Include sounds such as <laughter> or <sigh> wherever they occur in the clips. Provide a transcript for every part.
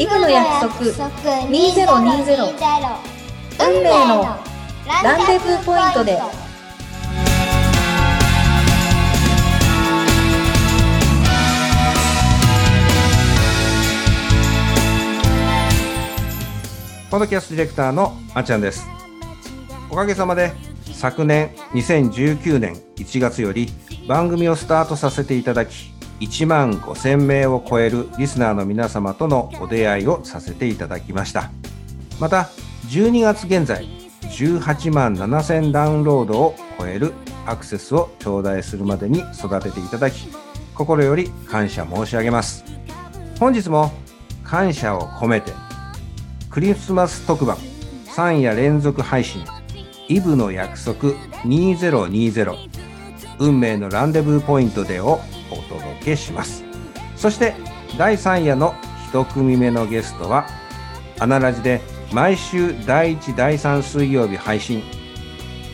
イブの約束。2020運命のランデブーポイントで。ポッドキャストディレクターのあっちゃんです。おかげさまで昨年2019年1月より番組をスタートさせていただき1万5000名を超えるリスナーの皆様とのお出会いをさせていただきました。また12月現在18万7000ダウンロードを超えるアクセスを頂戴するまでに育てていただき心より感謝申し上げます。本日も感謝を込めてクリスマス特番3夜連続配信イブの約束2020運命のランデブーポイントでをお届けします。そして第3夜の1組目のゲストはアナラジで毎週第1第3水曜日配信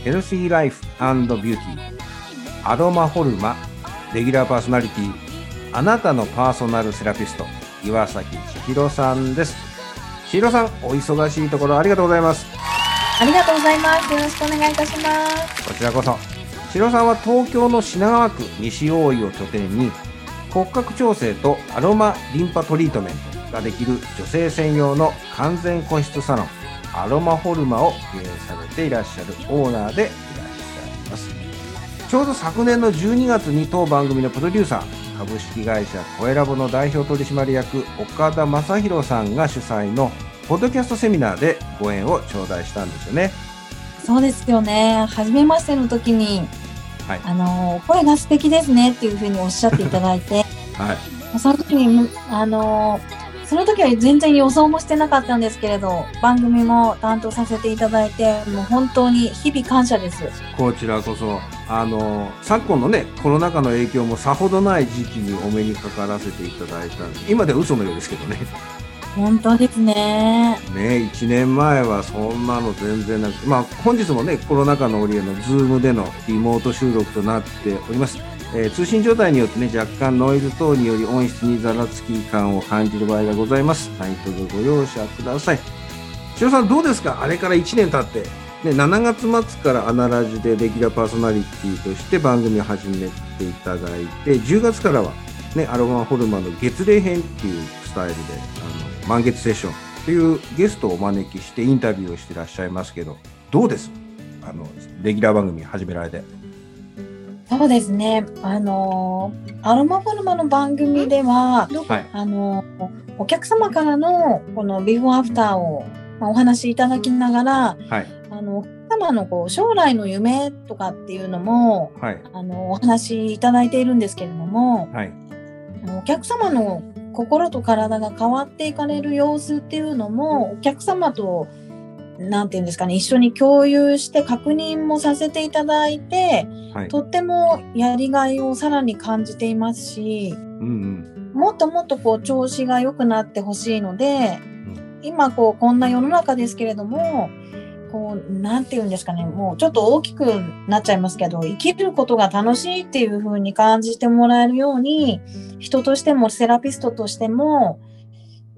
ヘルシーライフビューティーアロマホルマレギュラーパーソナリティあなたのパーソナルセラピスト岩崎千尋さんです。千尋さんお忙しいところありがとうございます。ありがとうございます。よろしくお願いいたします。こちらこそ千尋さんは東京の品川区西大井を拠点に骨格調整とアロマリンパトリートメントができる女性専用の完全個室サロンアロマホルマを経営されていらっしゃるオーナーでいらっしゃいます。ちょうど昨年の12月に当番組のプロデューサー株式会社コエラボの代表取締役岡田正宏さんが主催のポッドキャストセミナーでご縁を頂戴したんですよね。そうですよね。初めましての時に、はい、あの声が素敵ですねっていうふうにおっしゃっていただいて、<laughs> はい、その時にあのその時は全然予想もしてなかったんですけれど番組も担当させていただいてもう本当に日々感謝です。こちらこそあの昨今のねコロナ禍の影響もさほどない時期にお目にかからせていただいた今では嘘のようですけどね本当ですね。ね1年前はそんなの全然なくて、まあ本日もね、コロナ禍の折へのズームでのリモート収録となっております。えー、通信状態によってね、若干ノイズ等により音質にざらつき感を感じる場合がございます。何卒ご容赦ください。塩さんどうですか？あれから1年経って、ね、7月末からアナラジでレギュラーパーソナリティとして番組を始めていただいて、10月からはね、アロマホルマの月齢編っていうスタイルで、あの、満月セッション。っていうゲストをお招きしてインタビューをしてらっしゃいますけど、どうです？あの、レギュラー番組始められて。そうですね。あの、アロマホルマの番組では、はい、あの、お客様からのこのビフォーアフターを、まあ、お話しいただきながら、はい、あの、お客様のこう将来の夢とかっていうのも、はい、あの、お話しいただいているんですけれども、はい、お客様の心と体が変わっていかれる様子っていうのもお客様と何て言うんですかね一緒に共有して確認もさせていただいて、はい、とってもやりがいをさらに感じていますし、うんうん、もっともっとこう調子が良くなってほしいので、うん、今こうこんな世の中ですけれどもこう、なんて言うんですかね、もうちょっと大きくなっちゃいますけど、生きることが楽しいっていう風に感じてもらえるように、人としてもセラピストとしても、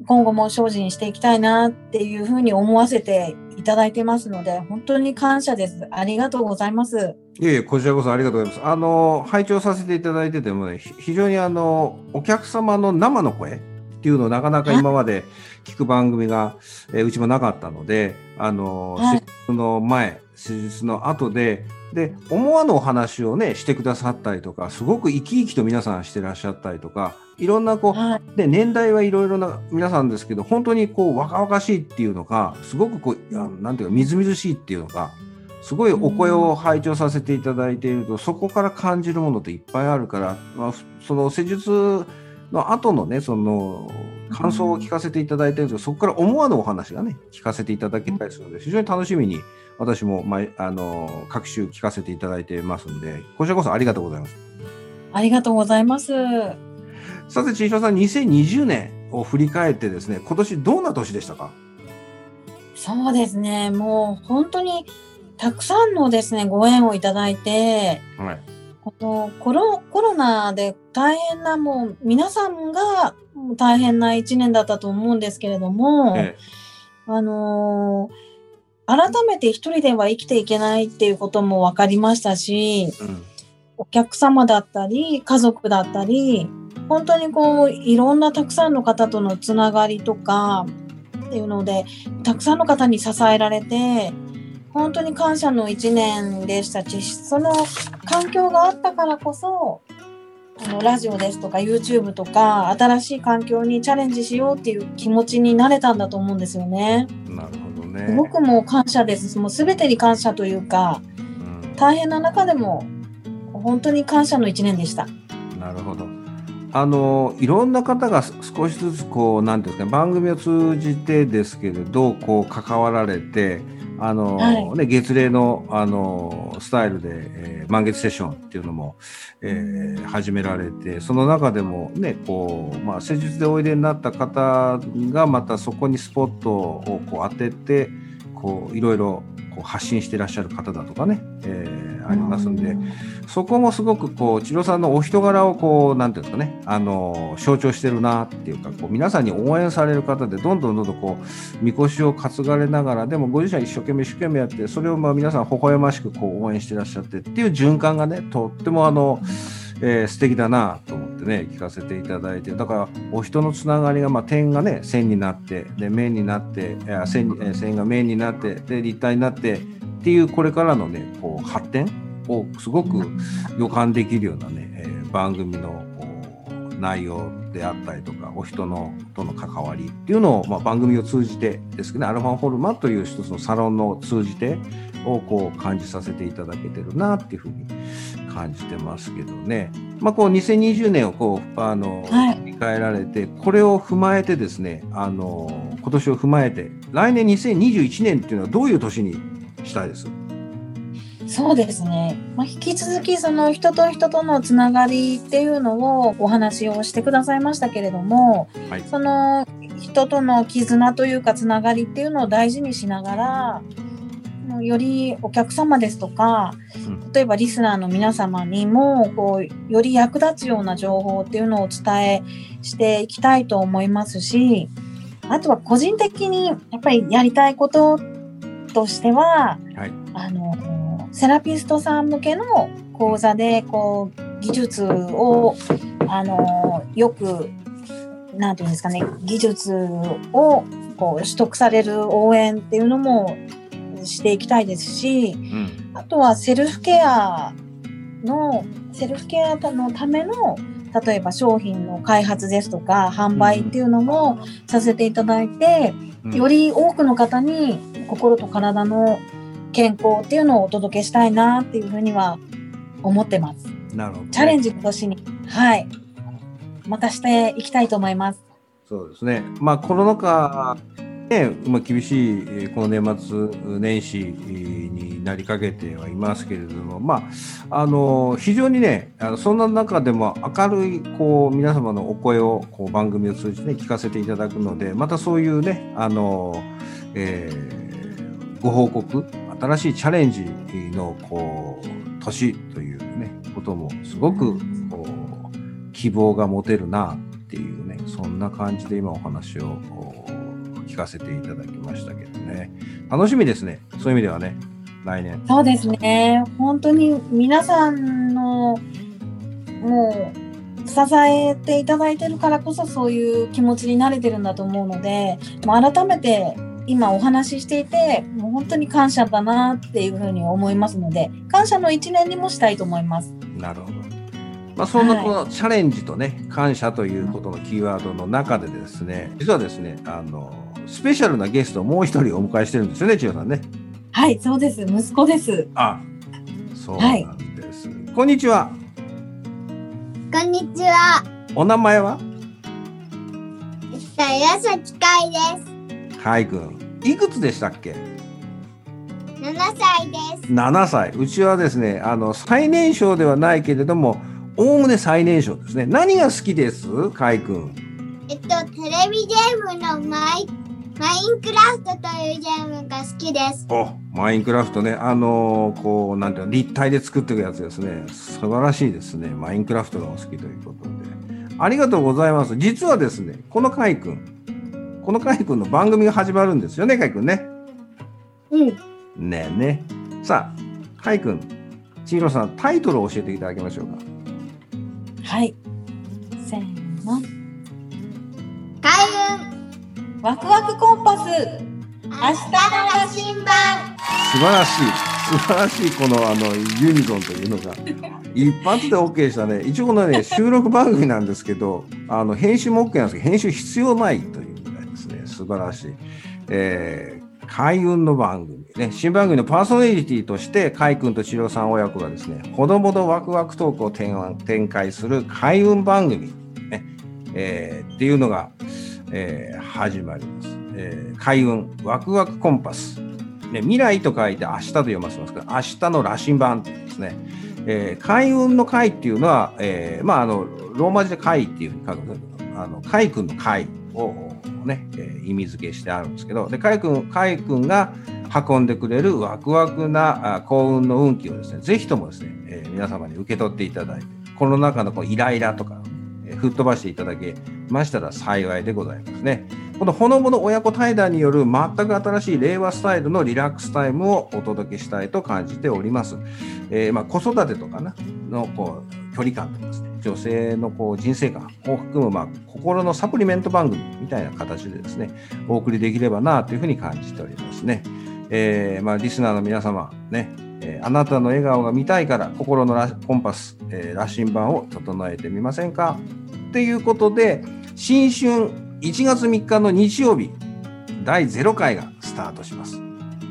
今後も精進していきたいなっていうふうに思わせていただいてますので、本当に感謝です。ありがとうございます。いえいえ、こちらこそありがとうございます。あの、拝聴させていただいててもね、非常にあの、お客様の生の声っていうのをなかなか今まで聞く番組が、えー、うちもなかったので、あの、はい、手術の前、手術の後で、で、思わぬお話をね、してくださったりとか、すごく生き生きと皆さんしてらっしゃったりとか、いろんなこう、はい、で年代はいろいろな皆さんですけど、本当にこう若々しいっていうのか、すごくこう、なんていうか、みずみずしいっていうのか、すごいお声を拝聴させていただいていると、そこから感じるものっていっぱいあるから、まあ、その施術の後のね、その感想を聞かせていただいてるんですけど、そこから思わぬお話がね、聞かせていただけたりするので、非常に楽しみに私も、まあ、あの各週聞かせていただいてますんで、こちらこそありがとうございます。ありがとうございます。さて、千尋さん、2020年を振り返ってですね、今年どんな年でしたか？そうですね、もう本当にたくさんのですね、ご縁をいただいて、はい、こコロコロナで大変なもう皆さんが大変な1年だったと思うんですけれども、ええ、あのー、改めて一人では生きていけないっていうことも分かりましたし、うん、お客様だったり家族だったり本当にこういろんなたくさんの方とのつながりとかっていうのでたくさんの方に支えられて本当に感謝の1年でしたしその環境があったからこそあのラジオですとか YouTube とか新しい環境にチャレンジしようっていう気持ちになれたんだと思うんですよね。なるほどね。僕も感謝です。もう全てに感謝というか、うん、大変な中でも本当に感謝の1年でした。なるほど。あのいろんな方が少しずつこうなんですか番組を通じてですけれどこう関わられてあの、はい、ね、月齢のあのスタイルで、えー、満月セッションっていうのも、えー、始められてその中でもねこう、まあ、施術でおいでになった方がまたそこにスポットをこう当ててこういろいろこう発信してらっしゃる方だとかね、えー、ありますんで、そこもすごくこう千代さんのお人柄をこうなんていうんですかねあの象徴してるなっていうかこう皆さんに応援される方でどんどんどんどんこうみこしを担がれながらでもご自身は一生懸命一生懸命やってそれをまあ皆さん微笑ましくこう応援してらっしゃってっていう循環がねとってもあの、えー、素敵だなと思ってね聞かせていただいてだからお人のつながりが、まあ、点がね線になってで面になって線線が面になってで立体になってっていうこれからのねこう発展をすごく予感できるようなね、えー、番組の内容であったりとかお人のとの関わりっていうのを、まあ、番組を通じてですけど、ね、アルファホルマという一つのサロンを通じてをこう感じさせていただけてるなっていうふうに感じてますけどね。まあ、こう2020年をこうあの、はい、振り返られてこれを踏まえてですねあの今年を踏まえて来年2021年っていうのはどういう年にしたいです？そうですね、まあ、引き続きその人と人とのつながりっていうのをお話をしてくださいましたけれども、はい、その人との絆というかつながりっていうのを大事にしながらよりお客様ですとか、例えばリスナーの皆様にもこうより役立つような情報っていうのをお伝えしていきたいと思いますしあとは個人的にやっぱりやりたいこととしては、はい、あのセラピストさん向けの講座でこう技術をあのよくなんていうんですかね技術をこう取得される応援っていうのもしていきたいですし、うん、あとはセルフケアのセルフケアのための例えば商品の開発ですとか販売っていうのもさせていただいて、うん、より多くの方に心と体の健康っていうのをお届けしたいなっていうふうには思ってます。なるほど、ね、チャレンジの年に、はい、またしていきたいと思います。そうですね。まあコロナ禍ね、まあ、厳しいこの年末年始になりかけてはいますけれども、まあ、あの非常にねあのそんな中でも明るいこう皆様のお声をこう番組を通じて、ね、聞かせていただくのでまたそういうねあの、えー、ご報告新しいチャレンジのこう年というねこともすごくこう希望が持てるなっていうねそんな感じで今お話を聞かせていただきましたけどね。楽しみですね。そういう意味ではね、来年。そうですね。本当に皆さんの、もう、支えていただいてるからこそそういう気持ちになれてるんだと思うので、もう改めて今お話ししていて、もう本当に感謝だなっていうふうに思いますので、感謝の一年にもしたいと思います。なるほど。まあ、そんなこのチャレンジとね、感謝ということのキーワードの中でですね、実はですね、あの、スペシャルなゲストをもう一人お迎えしてるんですよね、千代さんね。はい、そうです。息子です。あ、そうなんです。はい、こんにちは。こんにちは。お名前は？岩崎海です。海君、いくつでしたっけ？7歳です。7歳。うちはですね、あの、最年少ではないけれども、おおむね最年少ですね。何が好きです？海君。えっと、テレビゲームのマイマインクラフトというゲームが好きです。お、マインクラフトね。あのー、こう、なんていうの、立体で作っていくやつですね。素晴らしいですね。マインクラフトがお好きということで。ありがとうございます。実はですね、このカイ君、このカイ君の番組が始まるんですよね、カイ君ね。うん。ねえね。さあ、カイ君、千尋さん、タイトルを教えていただきましょうか。はい。せーの。開運ワクワクコンパス明日の羅針盤素晴らしい素晴らしいこのあのユニゾンというのが <laughs> 一発で OK したね一応このね収録番組なんですけどあの編集も OK なんですけど編集必要ないという晴らしい、えー、開運の番組ね。新番組のパーソナリティとして海君と千代さん親子がですねほどほどワクワクトークを展開する開運番組ね、えー、っていうのがえー、始まります。えー、開運、ワクワクコンパス。ね、未来と書いて明日と読ませますけど、明日の羅針盤というですね、えー、開運の開っていうのは、えー、まあ、あの、ローマ字で開っていうふうに書くんですけど、あの、海君の開をね、えー、意味付けしてあるんですけど、で、海君、海君が運んでくれるワクワクな幸運の運気をですね、ぜひともですね、えー、皆様に受け取っていただいて、この中のこうイライラとかえ、吹っ飛ばしていただけましたら幸いでございますね。このほのぼの親子対談による全く新しい令和スタイルのリラックスタイムをお届けしたいと感じております。えー、まあ、子育てとかなのこう距離感とかですね、女性のこう人生観を含む、まあ、心のサプリメント番組みたいな形でですね、お送りできればなというふうに感じておりますね。えー、まあ、リスナーの皆様、ね、えー、あなたの笑顔が見たいから心のラコンパス、えー、羅針盤を整えてみませんか？っていうことで、新春1月3日の日曜日、第0回がスタートします。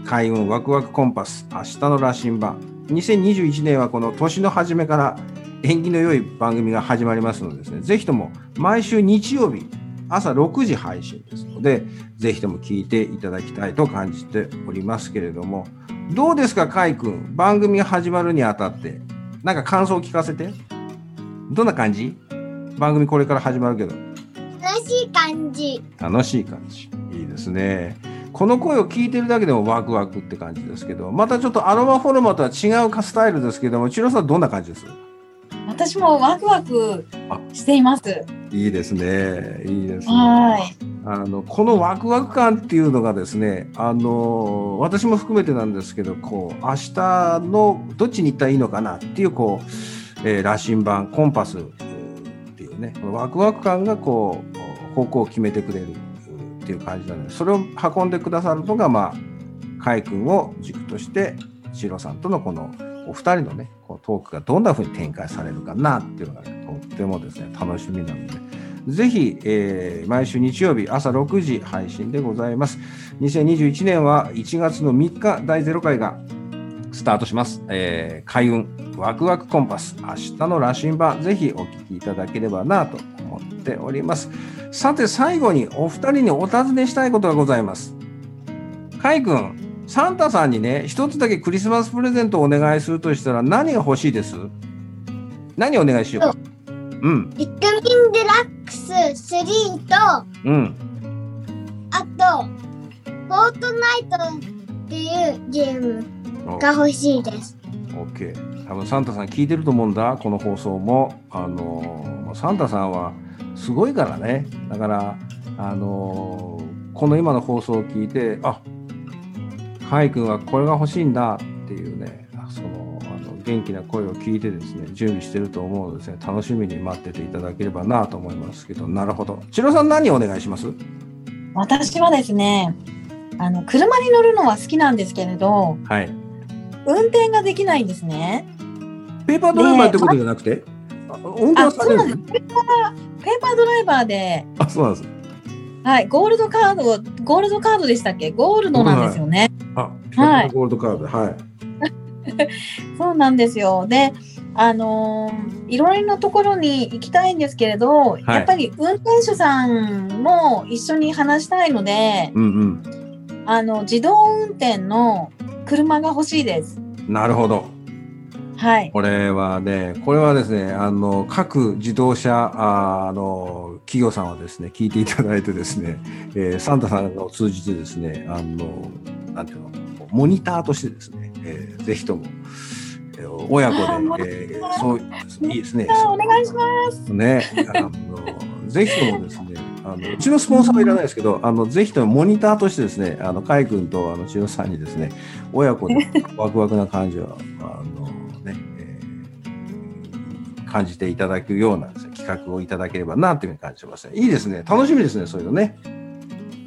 開運ワクワクコンパス、明日の羅針盤。2021年はこの年の初めから縁起の良い番組が始まりますのでですね、ぜひとも毎週日曜日朝6時配信ですので、ぜひとも聞いていただきたいと感じておりますけれども、どうですか、かいくん。番組が始まるにあたって、なんか感想を聞かせて。どんな感じ？番組これから始まるけど。楽しい感じ。楽しい感じ。いいですね。この声を聞いてるだけでもワクワクって感じですけど、またちょっとアロマフォルマとは違うスタイルですけども、千代さんどんな感じです？私もワクワクしています。いいですね。いいですね。はい。あのこのワクワク感っていうのがですね、あの私も含めてなんですけど、こう明日のどっちに行ったらいいのかなっていうこう、えー、羅針盤コンパスっていうね、ワクワク感がこう方向を決めてくれるっていう感じなので、それを運んでくださるのがまあ海君を軸としてシロさんとのこのお二人のね、こうトークがどんな風に展開されるかなっていうのが、ね、とってもですね、楽しみなので、ぜひ、えー、毎週日曜日朝6時配信でございます。2021年は1月の3日第0回がスタートします。えー、開運ワクワクコンパス明日の羅針盤ぜひお聞きいただければなと思っております。さて最後にお二人にお尋ねしたいことがございます。かいくん、サンタさんにね、一つだけクリスマスプレゼントをお願いするとしたら何が欲しいです？何お願いしようか？うん。ビッグミンデラックス3と、うん。あと、フォートナイトっていうゲームが欲しいです。オッケー。多分サンタさん聞いてると思うんだ、この放送も。あのサンタさんはすごいからね。だから、あのこの今の放送を聞いて、あカイ君はこれが欲しいんだっていうね、そのあの元気な声を聞いてですね、準備してると思うのでね、楽しみに待ってていただければなと思いますけど、なるほど。千代さん何お願いします？私はですね、あの車に乗るのは好きなんですけれど、はい、運転ができないんですね。ペーパードライバーってことじゃなくて、運転されるんですペーパードライバーで、あ、そうなんです。はい、ゴールドカード、ゴールドカードでしたっけ？ゴールドなんですよね。はい、ゴールドカード、はい。<laughs> そうなんですよ。で、あのー、いろいろなところに行きたいんですけれど、はい、やっぱり運転手さんも一緒に話したいので、うんうん、あの自動運転の車が欲しいです。なるほど。はい。これはね、これはですね、あの各自動車あの企業さんはですね、聞いていただいてですね、えー、サンタさんを通じてですね、あの、なんていうの、モニターとしてですね、えー、ぜひとも、えー、親子で、えー、そういいですね。お願いします。ね、あの、ぜひともですね、あのうちのスポンサーはいらないですけど、あのぜひともモニターとしてですね、あの海君とあの千代さんにですね、親子でワクワクな感じをあの感じていただくような、ね、企画をいただければなというふうに感じます、ね。いいですね、楽しみですね、そういうのね。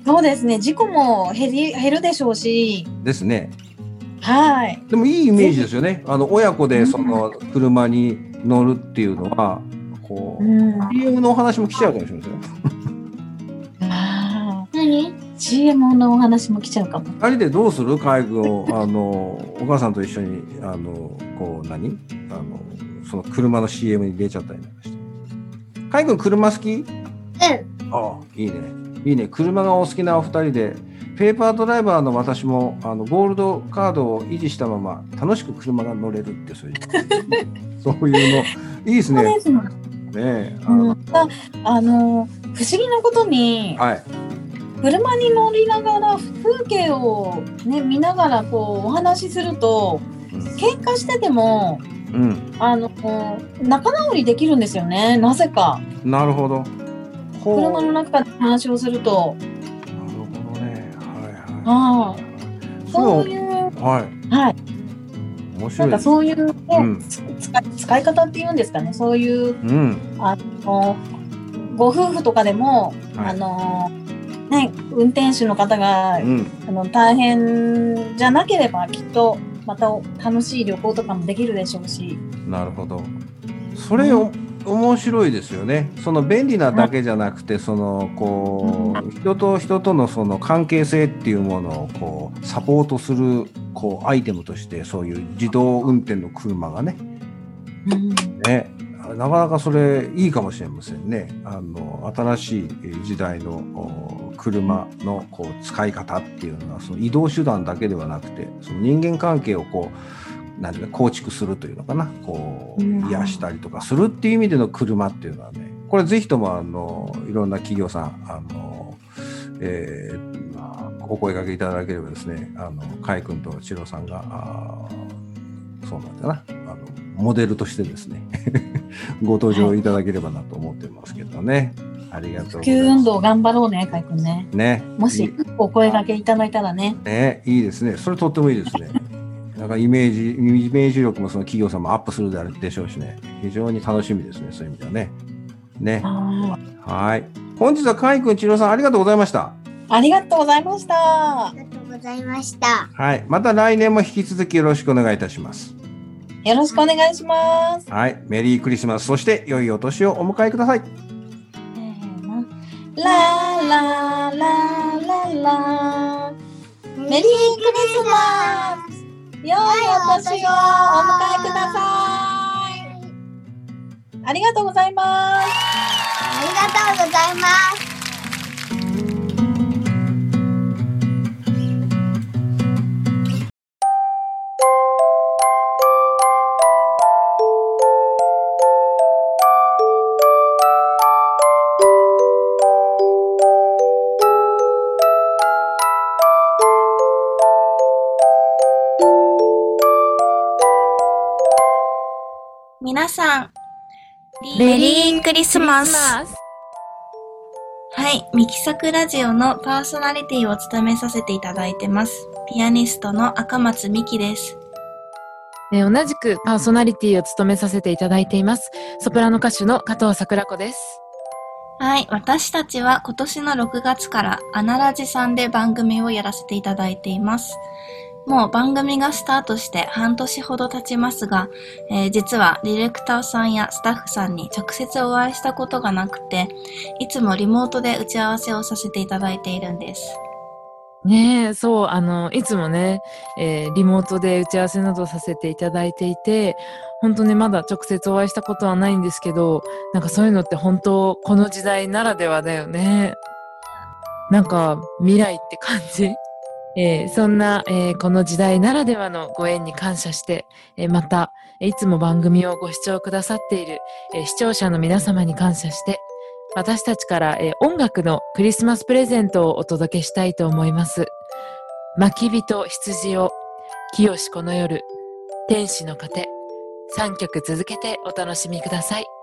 そうですね、事故も減り減るでしょうし。ですね。はい。でもいいイメージですよね。あの親子でその車に乗るっていうのは、こう、うん、CM のお話も来ちゃうかもしれません。ああ。何？CM のお話も来ちゃうかも。二人でどうする？海軍を、あの、お母さんと一緒に、あの、こう何、あの、その車の CM に出ちゃったりなんかして。海軍車好き？うん。ああ、いいね。いいね。車がお好きなお二人で、ペーパードライバーの私もあのゴールドカードを維持したまま楽しく車が乗れるってそういう <laughs> そういうのいいですね。ねあの,、うん、あの不思議なことに、はい、車に乗りながら風景を、ね、見ながらこうお話しすると、うん、喧嘩してても、うん、あの仲直りできるんですよねなぜか。なるほど。車の中で話をすると。なるほどね。はいはい。ああ。そういう。はい。はい。面白い、なんかそういうね、うん、使い方っていうんですかねそういう、うん、あのご夫婦とかでも、はい、あのね、運転手の方が、うん、あの大変じゃなければきっとまた楽しい旅行とかもできるでしょうし。なるほど。それを、面白いですよね。その便利なだけじゃなくて、そのこう人と人とのその関係性っていうものをこうサポートするこうアイテムとしてそういう自動運転の車がね。ね、なかなかそれいいかもしれませんね。あの新しい時代の車のこう使い方っていうのはその移動手段だけではなくて、その人間関係をこうなんていうか構築するというのかな。こう癒したりとかするっていう意味での車っていうのはねこれぜひともあのいろんな企業さんあの、えーまあ、お声かけいただければですねあの海井君と千代さんがあそうなんだな。あのモデルとしてですね <laughs> ご登場いただければなと思ってますけどね。ありがとう普及運動頑張ろうね、海君ね。ね。もしお声掛けいただいたらね。ね、いいですね。それとってもいいですね。<laughs> なんかイメージ、イメージ力もその企業さんもアップするでしょうしね、非常に楽しみですね、そういう意味ではね。ね。はい。本日は海君、千尋さん、ありがとうございました。ありがとうございました。ありがとうございました。はい。また来年も引き続きよろしくお願いいたします。よろしくお願いします。はい。メリークリスマス、そして良いお年をお迎えください。ラララララメリークリスマス良いお年をお迎えください。ありがとうございます。ありがとうございます。皆さん、メリークリスマス。はい、ミキサクラジオのパーソナリティを務めさせていただいてます。ピアニストの赤松美希です。同じくパーソナリティを務めさせていただいています。ソプラノ歌手の加藤桜子です。はい、私たちは今年の6月からアナラジさんで番組をやらせていただいています。もう番組がスタートして半年ほど経ちますが、えー、実はディレクターさんやスタッフさんに直接お会いしたことがなくて、いつもリモートで打ち合わせをさせていただいているんです。ねえ、そう、あの、いつもね、えー、リモートで打ち合わせなどさせていただいていて、本当ね、まだ直接お会いしたことはないんですけど、なんかそういうのって本当、この時代ならではだよね。なんか、未来って感じえー、そんな、えー、この時代ならではのご縁に感謝して、えー、また、いつも番組をご視聴くださっている、え視聴者の皆様に感謝して、私たちから、え、音楽のクリスマスプレゼントをお届けしたいと思います。巻人羊を、清この夜、天使の糧、3曲続けてお楽しみください。